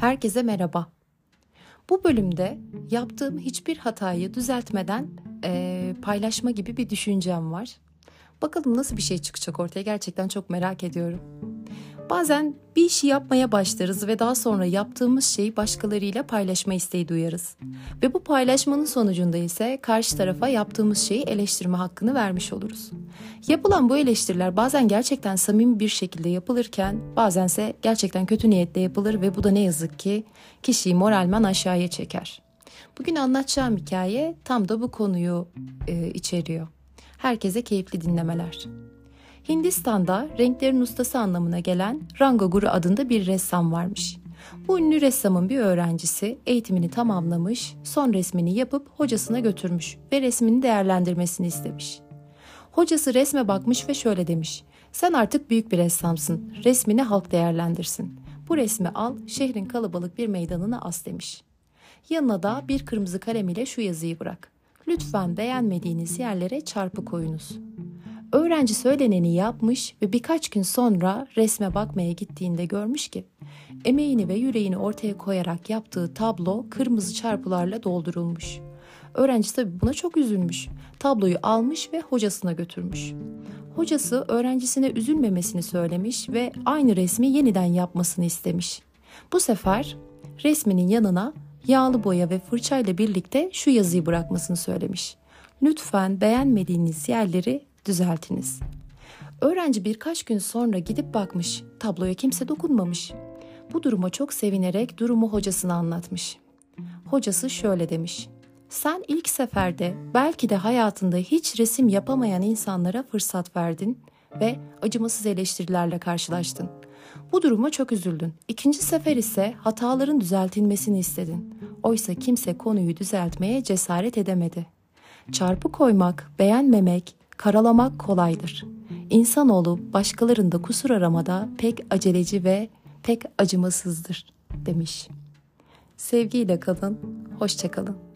Herkese merhaba. Bu bölümde yaptığım hiçbir hatayı düzeltmeden e, paylaşma gibi bir düşüncem var. Bakalım nasıl bir şey çıkacak ortaya gerçekten çok merak ediyorum. Bazen bir işi yapmaya başlarız ve daha sonra yaptığımız şeyi başkalarıyla paylaşma isteği duyarız. Ve bu paylaşmanın sonucunda ise karşı tarafa yaptığımız şeyi eleştirme hakkını vermiş oluruz. Yapılan bu eleştiriler bazen gerçekten samimi bir şekilde yapılırken bazense gerçekten kötü niyetle yapılır ve bu da ne yazık ki kişiyi moralmen aşağıya çeker. Bugün anlatacağım hikaye tam da bu konuyu e, içeriyor. Herkese keyifli dinlemeler. Hindistan'da renklerin ustası anlamına gelen Ranga Guru adında bir ressam varmış. Bu ünlü ressamın bir öğrencisi eğitimini tamamlamış, son resmini yapıp hocasına götürmüş ve resmini değerlendirmesini istemiş. Hocası resme bakmış ve şöyle demiş. Sen artık büyük bir ressamsın. Resmini halk değerlendirsin. Bu resmi al, şehrin kalabalık bir meydanına as demiş. Yanına da bir kırmızı kalem ile şu yazıyı bırak. Lütfen beğenmediğiniz yerlere çarpı koyunuz. Öğrenci söyleneni yapmış ve birkaç gün sonra resme bakmaya gittiğinde görmüş ki emeğini ve yüreğini ortaya koyarak yaptığı tablo kırmızı çarpılarla doldurulmuş. Öğrenci tabi buna çok üzülmüş. Tabloyu almış ve hocasına götürmüş. Hocası öğrencisine üzülmemesini söylemiş ve aynı resmi yeniden yapmasını istemiş. Bu sefer resminin yanına yağlı boya ve fırçayla birlikte şu yazıyı bırakmasını söylemiş. Lütfen beğenmediğiniz yerleri düzeltiniz. Öğrenci birkaç gün sonra gidip bakmış. Tabloya kimse dokunmamış. Bu duruma çok sevinerek durumu hocasına anlatmış. Hocası şöyle demiş. Sen ilk seferde belki de hayatında hiç resim yapamayan insanlara fırsat verdin ve acımasız eleştirilerle karşılaştın. Bu duruma çok üzüldün. İkinci sefer ise hataların düzeltilmesini istedin. Oysa kimse konuyu düzeltmeye cesaret edemedi. Çarpı koymak, beğenmemek, karalamak kolaydır. İnsanoğlu başkalarında kusur aramada pek aceleci ve pek acımasızdır demiş. Sevgiyle kalın, hoşçakalın.